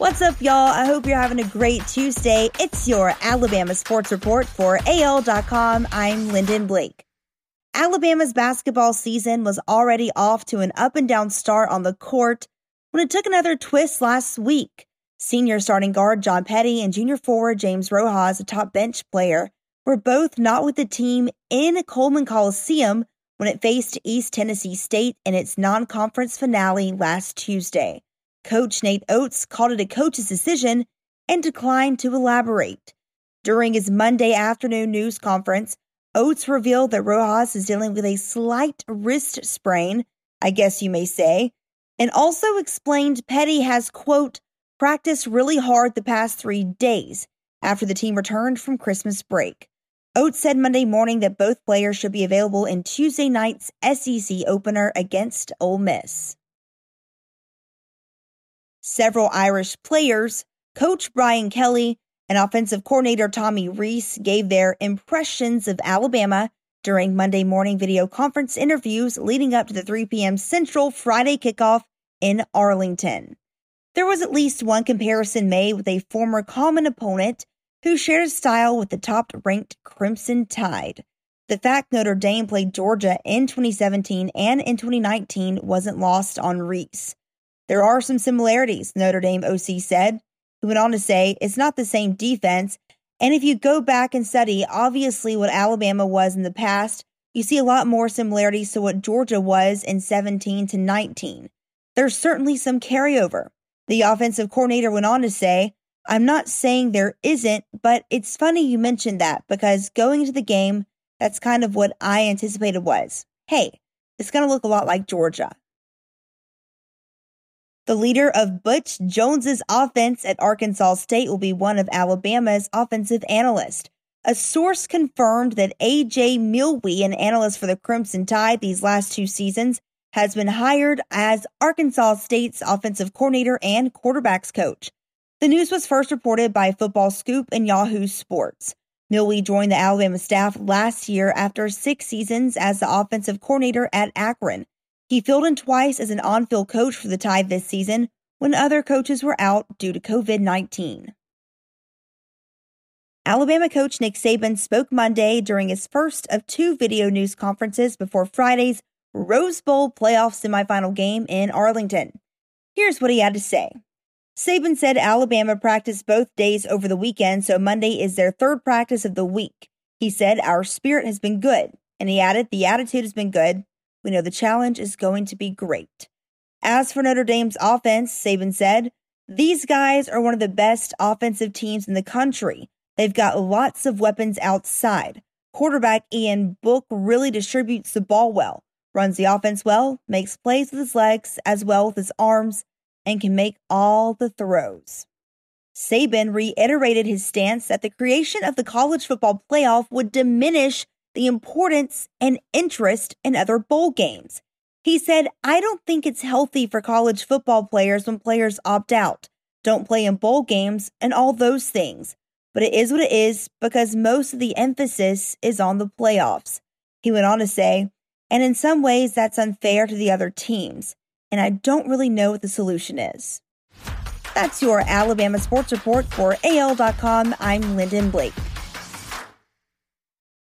What's up, y'all? I hope you're having a great Tuesday. It's your Alabama Sports Report for AL.com. I'm Lyndon Blake. Alabama's basketball season was already off to an up and down start on the court when it took another twist last week. Senior starting guard John Petty and junior forward James Rojas, a top bench player, were both not with the team in Coleman Coliseum when it faced East Tennessee State in its non conference finale last Tuesday. Coach Nate Oats called it a coach's decision and declined to elaborate. During his Monday afternoon news conference, Oats revealed that Rojas is dealing with a slight wrist sprain, I guess you may say, and also explained Petty has, quote, practiced really hard the past three days after the team returned from Christmas break. Oats said Monday morning that both players should be available in Tuesday night's SEC opener against Ole Miss. Several Irish players, coach Brian Kelly, and offensive coordinator Tommy Rees gave their impressions of Alabama during Monday morning video conference interviews leading up to the 3 p.m. Central Friday kickoff in Arlington. There was at least one comparison made with a former common opponent who shared style with the top ranked Crimson Tide. The fact Notre Dame played Georgia in 2017 and in 2019 wasn't lost on Rees. There are some similarities, Notre Dame OC said. He went on to say it's not the same defense. And if you go back and study, obviously, what Alabama was in the past, you see a lot more similarities to what Georgia was in 17 to 19. There's certainly some carryover. The offensive coordinator went on to say, I'm not saying there isn't, but it's funny you mentioned that because going into the game, that's kind of what I anticipated was. Hey, it's going to look a lot like Georgia. The leader of Butch Jones's offense at Arkansas State will be one of Alabama's offensive analysts. A source confirmed that AJ Milwee, an analyst for the Crimson Tide these last two seasons, has been hired as Arkansas State's offensive coordinator and quarterbacks coach. The news was first reported by Football Scoop and Yahoo Sports. Milwee joined the Alabama staff last year after six seasons as the offensive coordinator at Akron. He filled in twice as an on field coach for the Tide this season when other coaches were out due to COVID 19. Alabama coach Nick Saban spoke Monday during his first of two video news conferences before Friday's Rose Bowl playoff semifinal game in Arlington. Here's what he had to say. Saban said Alabama practiced both days over the weekend, so Monday is their third practice of the week. He said, Our spirit has been good. And he added, The attitude has been good. We know the challenge is going to be great. As for Notre Dame's offense, Saban said, these guys are one of the best offensive teams in the country. They've got lots of weapons outside. Quarterback Ian Book really distributes the ball well, runs the offense well, makes plays with his legs as well with his arms, and can make all the throws. Saban reiterated his stance that the creation of the college football playoff would diminish the importance and interest in other bowl games. He said, I don't think it's healthy for college football players when players opt out, don't play in bowl games, and all those things. But it is what it is because most of the emphasis is on the playoffs. He went on to say, and in some ways that's unfair to the other teams, and I don't really know what the solution is. That's your Alabama Sports Report for AL.com. I'm Lyndon Blake.